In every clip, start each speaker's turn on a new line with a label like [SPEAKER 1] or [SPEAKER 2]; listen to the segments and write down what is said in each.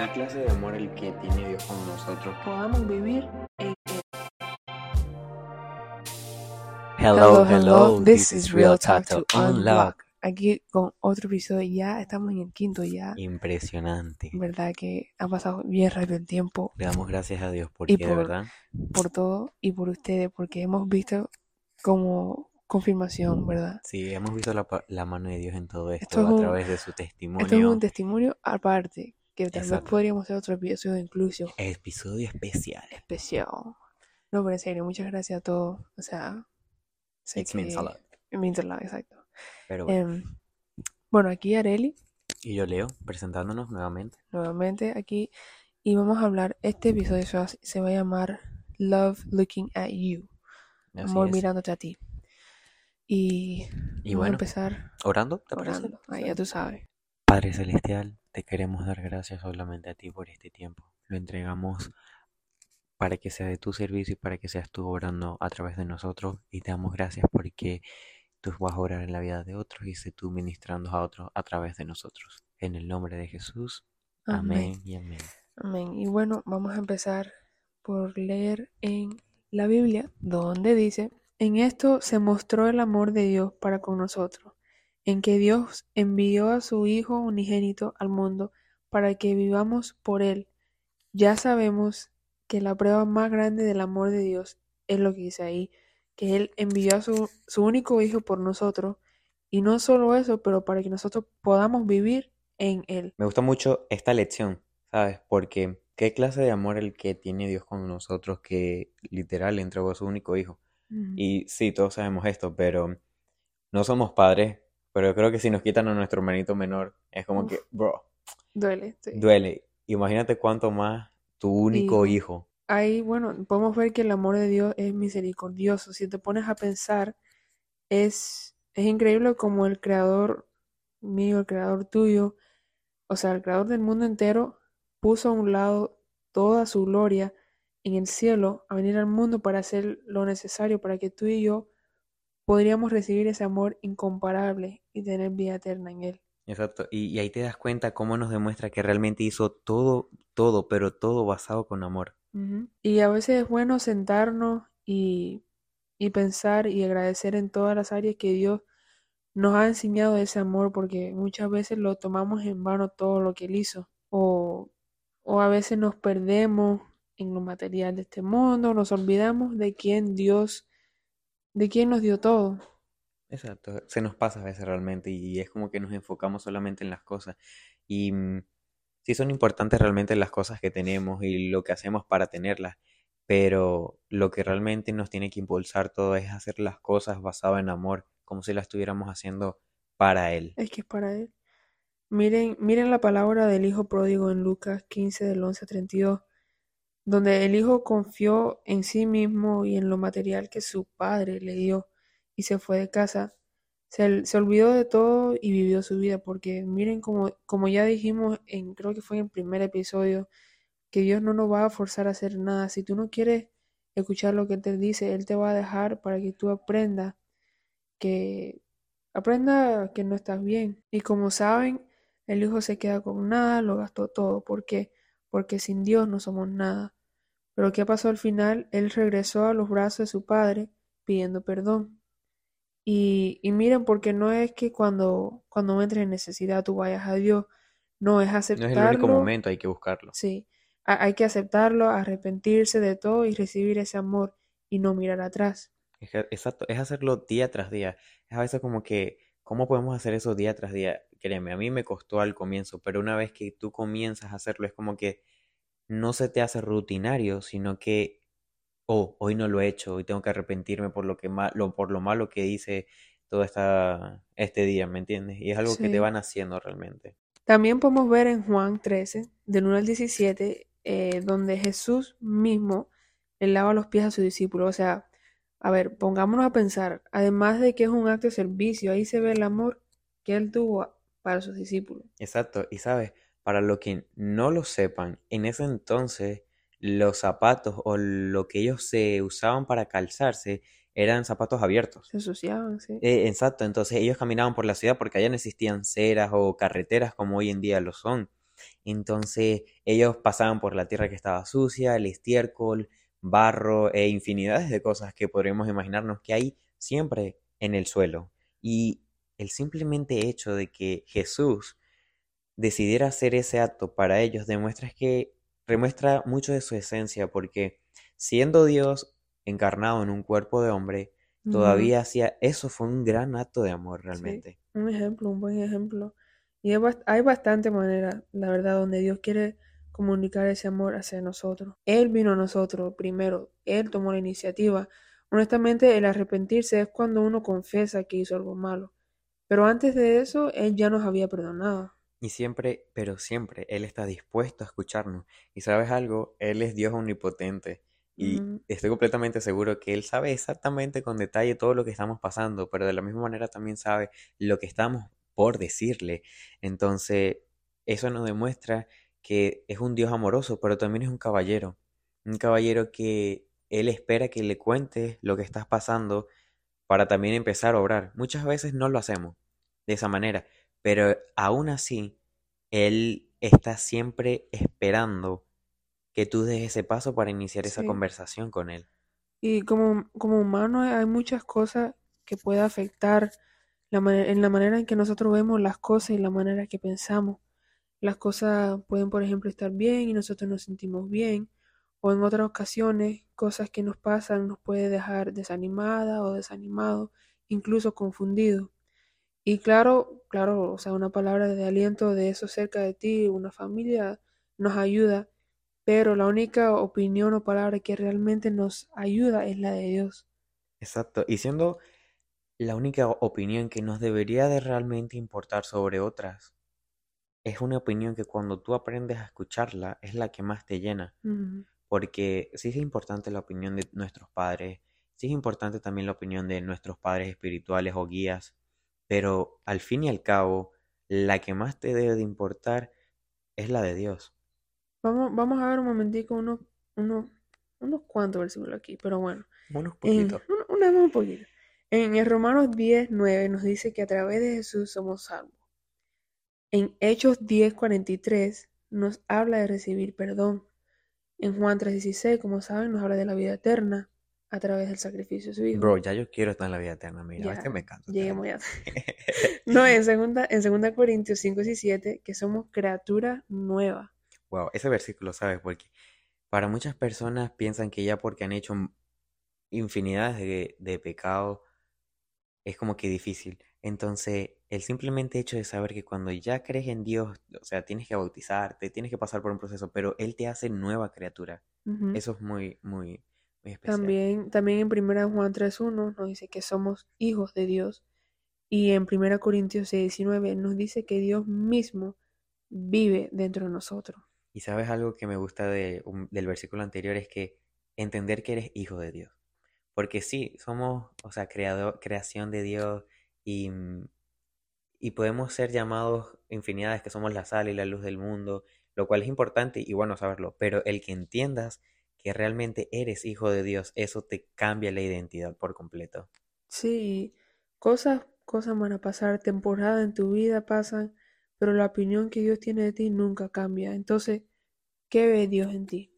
[SPEAKER 1] ¿Qué clase de amor el que tiene Dios con nosotros?
[SPEAKER 2] podamos vivir en
[SPEAKER 3] Hello, hello, this is Real Talk to Unlock.
[SPEAKER 2] Aquí con otro episodio, ya estamos en el quinto ya.
[SPEAKER 3] Impresionante.
[SPEAKER 2] Verdad que ha pasado bien rápido el tiempo
[SPEAKER 3] Le damos gracias a Dios porque de
[SPEAKER 2] por-
[SPEAKER 3] verdad
[SPEAKER 2] por todo y por ustedes, porque hemos visto como confirmación, ¿verdad?
[SPEAKER 3] sí hemos visto la, la mano de Dios en todo esto,
[SPEAKER 2] Esto es
[SPEAKER 3] a
[SPEAKER 2] un-
[SPEAKER 3] través de su testimonio.
[SPEAKER 2] Esto es un testimonio aparte, que tal vez
[SPEAKER 3] Exacto.
[SPEAKER 2] podríamos hacer otro episodio incluso
[SPEAKER 3] Episodio especial.
[SPEAKER 2] especial. No, pero en serio, muchas gracias a todos. O sea, sé
[SPEAKER 3] It means a
[SPEAKER 2] que-
[SPEAKER 3] lot.
[SPEAKER 2] It means a lot, exacto.
[SPEAKER 3] Pero bueno,
[SPEAKER 2] Em, bueno, aquí Areli,
[SPEAKER 3] y yo Leo presentándonos nuevamente.
[SPEAKER 2] nuevamente aquí, y vamos a hablar, este episodio se va, a llamar Love Looking at You,
[SPEAKER 3] Así
[SPEAKER 2] amor
[SPEAKER 3] es.
[SPEAKER 2] mirándote a ti. Y,
[SPEAKER 3] Y
[SPEAKER 2] vamos a empezar
[SPEAKER 3] orando, ¿te parece?
[SPEAKER 2] orando. Ahí ya tú sabes.
[SPEAKER 3] Padre Celestial, te queremos dar gracias solamente a ti por este tiempo. Lo entregamos para que sea de tu servicio y para que seas tú orando a través de nosotros. Y te damos gracias porque tú vas a orar en la vida de otros y sé tú ministrando a otros a través de nosotros. En el nombre de Jesús. Amén, y amén.
[SPEAKER 2] Amén. Y bueno, vamos a empezar por leer en la Biblia, donde dice, en esto se mostró el amor de Dios para con nosotros, en que Dios envió a su Hijo unigénito al mundo para que vivamos por Él. Ya sabemos que la prueba más grande del amor de Dios es lo que dice ahí, que Él envió a su, su único Hijo por nosotros, y no solo eso, pero para que nosotros podamos vivir en Él.
[SPEAKER 1] Me gusta mucho esta lección, ¿sabes? Porque qué clase de amor el que tiene Dios con nosotros que literal entregó a su único hijo. Y sí, todos sabemos esto, pero no somos padres. Pero yo creo que si nos quitan a nuestro hermanito menor, es como que, bro,
[SPEAKER 2] Duele. sí.
[SPEAKER 1] duele. Imagínate cuánto más tu único hijo.
[SPEAKER 2] Ahí, bueno, podemos ver que el amor de Dios es misericordioso. Si te pones a pensar, es, es increíble como el creador mío, el creador tuyo, o sea, el creador del mundo entero, puso a un lado toda su gloria en el cielo a venir al mundo para hacer lo necesario para que tú y yo podríamos recibir ese amor incomparable y tener vida eterna en él.
[SPEAKER 3] Exacto. Y, y ahí te das cuenta cómo nos demuestra que realmente hizo todo, todo, pero todo basado con amor.
[SPEAKER 2] Y a veces es bueno sentarnos y, y pensar y agradecer en todas las áreas que Dios nos ha enseñado ese amor, porque muchas veces lo tomamos en vano todo lo que Él hizo. O, o a veces nos perdemos en lo material de este mundo, nos olvidamos de quién Dios, de quién nos dio todo.
[SPEAKER 3] Exacto, se nos pasa a veces realmente y es como que nos enfocamos solamente en las cosas y mm, sí son importantes realmente las cosas que tenemos y lo que hacemos para tenerlas, pero lo que realmente nos tiene que impulsar todo es hacer las cosas basadas en amor, como si las estuviéramos haciendo para Él.
[SPEAKER 2] Es que es para Él. Miren, miren la palabra del Hijo pródigo en Lucas 15 del 11 al 32, donde el Hijo confió en sí mismo y en lo material que su padre le dio y se fue de casa. Se, olvidó de todo y vivió su vida, porque miren como, como ya dijimos en, creo que fue en el primer episodio, que Dios no nos va a forzar a hacer nada. Si tú no quieres escuchar lo que te dice, Él te va a dejar para que tú aprendas que aprenda que no estás bien. Y como saben, el hijo se queda con nada, lo gastó todo. ¿Por qué? Porque sin Dios no somos nada. Pero ¿qué pasó al final? Él regresó a los brazos de su padre pidiendo perdón. Y, y miren, porque no es que cuando, cuando entres en necesidad tú vayas a Dios, no es
[SPEAKER 3] No es el único
[SPEAKER 2] aceptarlo.
[SPEAKER 3] momento, hay que buscarlo.
[SPEAKER 2] Sí, ha- hay que aceptarlo, arrepentirse de todo y recibir ese amor y no mirar atrás.
[SPEAKER 3] Exacto, es hacerlo día tras día. Es a veces como que, ¿cómo podemos hacer eso día tras día? Créeme, a mí me costó al comienzo, pero una vez que tú comienzas a hacerlo, es como que no se te hace rutinario, sino que, oh, hoy no lo he hecho, hoy tengo que arrepentirme por lo que ma- lo, por lo malo que hice todo esta, este día, ¿me entiendes? Y es algo que te van haciendo realmente.
[SPEAKER 2] También podemos ver en Juan 13, del 1 al 17, eh, donde Jesús mismo le lava los pies a sus discípulos. O sea, a ver, pongámonos a pensar, además de que es un acto de servicio, ahí se ve el amor que él tuvo para sus discípulos.
[SPEAKER 3] Exacto, y sabes, para los que no lo sepan, en ese entonces los zapatos o lo que ellos se usaban para calzarse eran zapatos abiertos.
[SPEAKER 2] Se ensuciaban, sí.
[SPEAKER 3] Eh, exacto, entonces ellos caminaban por la ciudad porque allá no existían ceras o carreteras como hoy en día lo son. Entonces ellos pasaban por la tierra que estaba sucia, el estiércol, barro e infinidades de cosas que podríamos imaginarnos que hay siempre en el suelo. Y el simplemente hecho de que Jesús decidiera hacer ese acto para ellos demuestra que demuestra mucho de su esencia porque siendo Dios encarnado en un cuerpo de hombre, todavía hacía eso fue un gran acto de amor realmente.
[SPEAKER 2] un ejemplo, un buen ejemplo. Y hay bastante manera, la verdad, donde Dios quiere comunicar ese amor hacia nosotros. Él vino a nosotros primero, Él tomó la iniciativa. Honestamente, el arrepentirse es cuando uno confiesa que hizo algo malo. Pero antes de eso, Él ya nos había perdonado.
[SPEAKER 3] Y siempre, pero siempre, Él está dispuesto a escucharnos. Y sabes algo, Él es Dios omnipotente. Y estoy completamente seguro que Él sabe exactamente con detalle todo lo que estamos pasando, pero de la misma manera también sabe lo que estamos por decirle. Entonces, eso nos demuestra que es un Dios amoroso, pero también es un caballero. Un caballero que Él espera que le cuentes lo que estás pasando para también empezar a obrar. Muchas veces no lo hacemos de esa manera, pero aún así, Él está siempre esperando que tú des ese paso para iniciar esa conversación con Él.
[SPEAKER 2] Y como, como humano hay muchas cosas que pueden afectar la en la manera en que nosotros vemos las cosas y la manera que pensamos. Las cosas pueden, por ejemplo, estar bien y nosotros nos sentimos bien, o en otras ocasiones cosas que nos pasan nos puede dejar desanimada o desanimado, incluso confundido. Y claro, claro, o sea, una palabra de aliento de eso cerca de ti, una familia, nos ayuda, pero la única opinión o palabra que realmente nos ayuda es la de Dios.
[SPEAKER 3] Exacto, y siendo la única opinión que nos debería de realmente importar sobre otras, es una opinión que cuando tú aprendes a escucharla es la que más te llena. Porque sí es importante la opinión de nuestros padres, sí es importante también la opinión de nuestros padres espirituales o guías, pero al fin y al cabo, la que más te debe de importar es la de Dios.
[SPEAKER 2] Vamos, vamos a ver un momentico unos, unos, unos cuantos versículos aquí, pero bueno.
[SPEAKER 3] Unos poquitos.
[SPEAKER 2] un poquito. En el Romanos 10, 9 nos dice que a través de Jesús somos salvos. En Hechos 10, 43 nos habla de recibir perdón. En Juan 3:16, como saben, nos habla de la vida eterna a través del sacrificio de su Hijo.
[SPEAKER 3] Bro, ya yo quiero estar en la vida eterna, mira, es que me encanta.
[SPEAKER 2] Lleguemos ya. no, en segunda, en segunda Corintios 5, 17, que somos criatura nueva.
[SPEAKER 3] Wow, ese versículo, ¿sabes? Porque para muchas personas piensan que ya porque han hecho infinidad de, de pecados, es como que difícil. Entonces, el simplemente hecho de saber que cuando ya crees en Dios, o sea, tienes que bautizarte, tienes que pasar por un proceso, pero Él te hace nueva criatura. Eso es muy, muy, especial.
[SPEAKER 2] También, también en 1 Juan 3.1 nos dice que somos hijos de Dios. Y en 1 Corintios 6.19 nos dice que Dios mismo vive dentro de nosotros.
[SPEAKER 3] Y sabes algo que me gusta de, del versículo anterior es que entender que eres hijo de Dios. Porque sí, somos, o sea, creado, creación de Dios y mm, y podemos ser llamados infinidades que somos la sal y la luz del mundo, lo cual es importante y bueno saberlo, pero el que entiendas que realmente eres hijo de Dios, eso te cambia la identidad por completo.
[SPEAKER 2] Sí, cosas, cosas van a pasar, temporadas en tu vida pasan, pero la opinión que Dios tiene de ti nunca cambia. Entonces, ¿qué ve Dios en ti?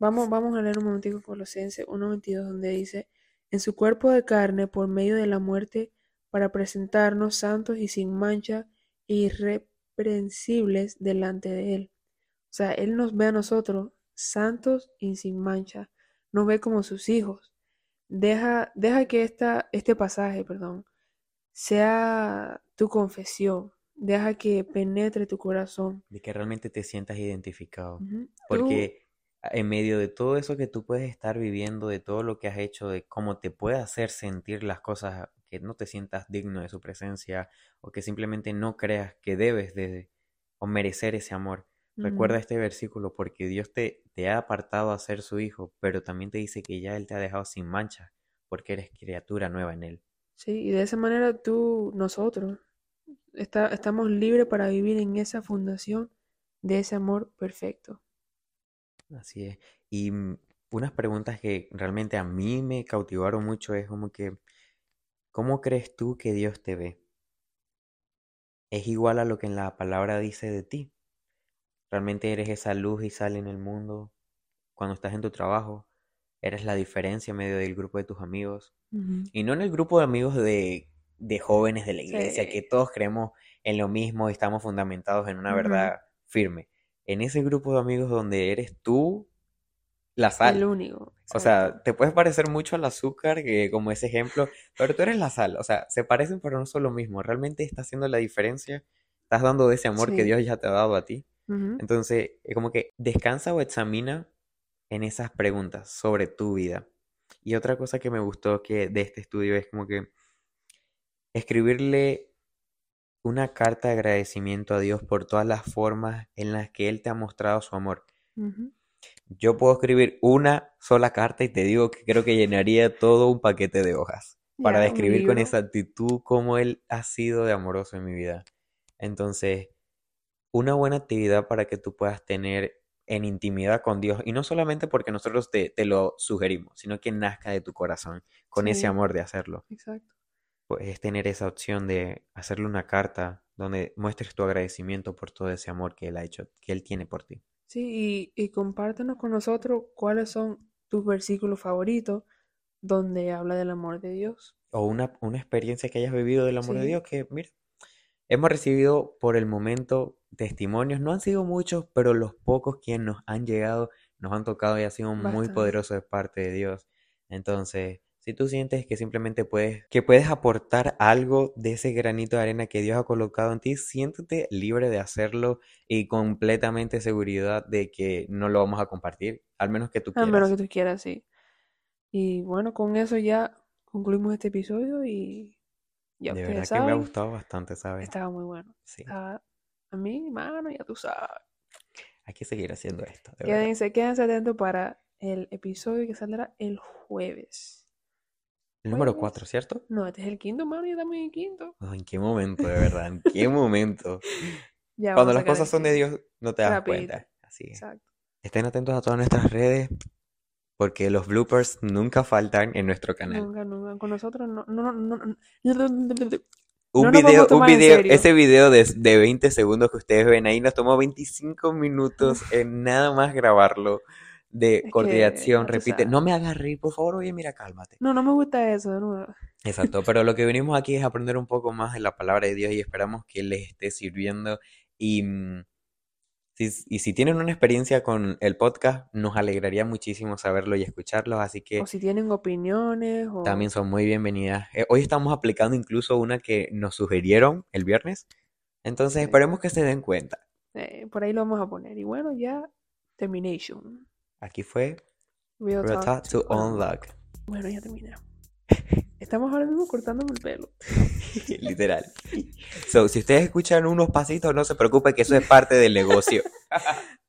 [SPEAKER 2] Vamos, vamos a leer un momentico Colosenses 1.22 donde dice, en su cuerpo de carne, por medio de la muerte, para presentarnos santos y sin mancha irreprensibles delante de Él. O sea, Él nos ve a nosotros santos y sin mancha, nos ve como sus hijos. Deja, deja que esta, este pasaje, perdón, sea tu confesión. Deja que penetre tu corazón.
[SPEAKER 3] De que realmente te sientas identificado. Porque en medio de todo eso que tú puedes estar viviendo, de todo lo que has hecho, de cómo te puede hacer sentir las cosas no te sientas digno de su presencia o que simplemente no creas que debes de o merecer ese amor. Recuerda este versículo porque Dios te, te ha apartado a ser su hijo, pero también te dice que ya Él te ha dejado sin mancha porque eres criatura nueva en Él.
[SPEAKER 2] Sí, y de esa manera tú, nosotros, está, estamos libres para vivir en esa fundación de ese amor perfecto.
[SPEAKER 3] Así es. Y mm, unas preguntas que realmente a mí me cautivaron mucho es como que ¿Cómo crees tú que Dios te ve? ¿Es igual a lo que en la palabra dice de ti? Realmente eres esa luz y sal en el mundo. Cuando estás en tu trabajo, eres la diferencia en medio del grupo de tus amigos. Y no en el grupo de amigos de, de jóvenes de la iglesia, que todos creemos en lo mismo y estamos fundamentados en una verdad firme. En ese grupo de amigos donde eres tú la sal.
[SPEAKER 2] El único.
[SPEAKER 3] O sea, te puedes parecer mucho al azúcar, que como ese ejemplo, pero tú eres la sal. O sea, se parecen, pero no son lo mismo. Realmente está haciendo la diferencia. Estás dando de ese amor que Dios ya te ha dado a ti. Entonces, es como que descansa o examina en esas preguntas sobre tu vida. Y otra cosa que me gustó que de este estudio es como que escribirle una carta de agradecimiento a Dios por todas las formas en las que Él te ha mostrado su amor. Yo puedo escribir una sola carta y te digo que creo que llenaría todo un paquete de hojas para describir con exactitud cómo Él ha sido de amoroso en mi vida. Entonces, una buena actividad para que tú puedas tener en intimidad con Dios. Y no solamente porque nosotros te, lo sugerimos, sino que nazca de tu corazón, con ese amor de hacerlo.
[SPEAKER 2] Exacto.
[SPEAKER 3] Pues es tener esa opción de hacerle una carta donde muestres tu agradecimiento por todo ese amor que Él ha hecho, que Él tiene por ti.
[SPEAKER 2] Sí, y, y compártenos con nosotros cuáles son tus versículos favoritos donde habla del amor de Dios.
[SPEAKER 3] O una, una experiencia que hayas vivido del amor de Dios que, mira, Hemos recibido por el momento testimonios, no han sido muchos, pero los pocos que nos han llegado nos han tocado y ha sido muy poderoso de parte de Dios. Entonces, si tú sientes que simplemente puedes, que puedes aportar algo de ese granito de arena que Dios ha colocado en ti, siéntete libre de hacerlo y completamente seguridad de que no lo vamos a compartir, al menos que tú quieras.
[SPEAKER 2] Al menos que tú quieras, sí. Y bueno, con eso ya concluimos este episodio y
[SPEAKER 3] de verdad que me ha gustado bastante, ¿sabes?
[SPEAKER 2] Estaba muy bueno. Sí. a mí, mano, ya tú sabes.
[SPEAKER 3] Hay que seguir haciendo esto.
[SPEAKER 2] quédense, quédense atentos para el episodio que saldrá el jueves.
[SPEAKER 3] El número 4, ¿cierto?
[SPEAKER 2] No, este es el quinto, ya estamos en el quinto.
[SPEAKER 3] ¿En qué momento, de verdad? ¿En qué momento? Cuando las cosas son de Dios, no te das cuenta. Así. Exacto. Estén atentos a todas nuestras redes porque los bloopers nunca faltan en nuestro canal.
[SPEAKER 2] Nunca, nunca. Con nosotros no. no, no, no
[SPEAKER 3] un video, un video, ese video de, de 20 segundos que ustedes ven ahí nos tomó 25 minutos en nada más grabarlo de coordinación, repite, no me hagas reír, por favor, oye, mira, cálmate.
[SPEAKER 2] No, no me gusta eso, de nuevo.
[SPEAKER 3] Exacto, pero lo que venimos aquí es aprender un poco más de la palabra de Dios y esperamos que les esté sirviendo y mm, y si tienen una experiencia con el podcast, nos alegraría muchísimo saberlo y escucharlo, así que...
[SPEAKER 2] O si tienen opiniones
[SPEAKER 3] También son muy bienvenidas. Eh, hoy estamos aplicando incluso una que nos sugirieron el viernes, entonces esperemos que se den cuenta.
[SPEAKER 2] Eh, por ahí lo vamos a poner. Y bueno, ya, termination.
[SPEAKER 3] Aquí fue Real, to, Unlock.
[SPEAKER 2] Bueno, ya terminé. Estamos ahora mismo cortándome el pelo.
[SPEAKER 3] Literal. So, si ustedes escuchan unos pasitos, no se preocupe que eso es parte del negocio.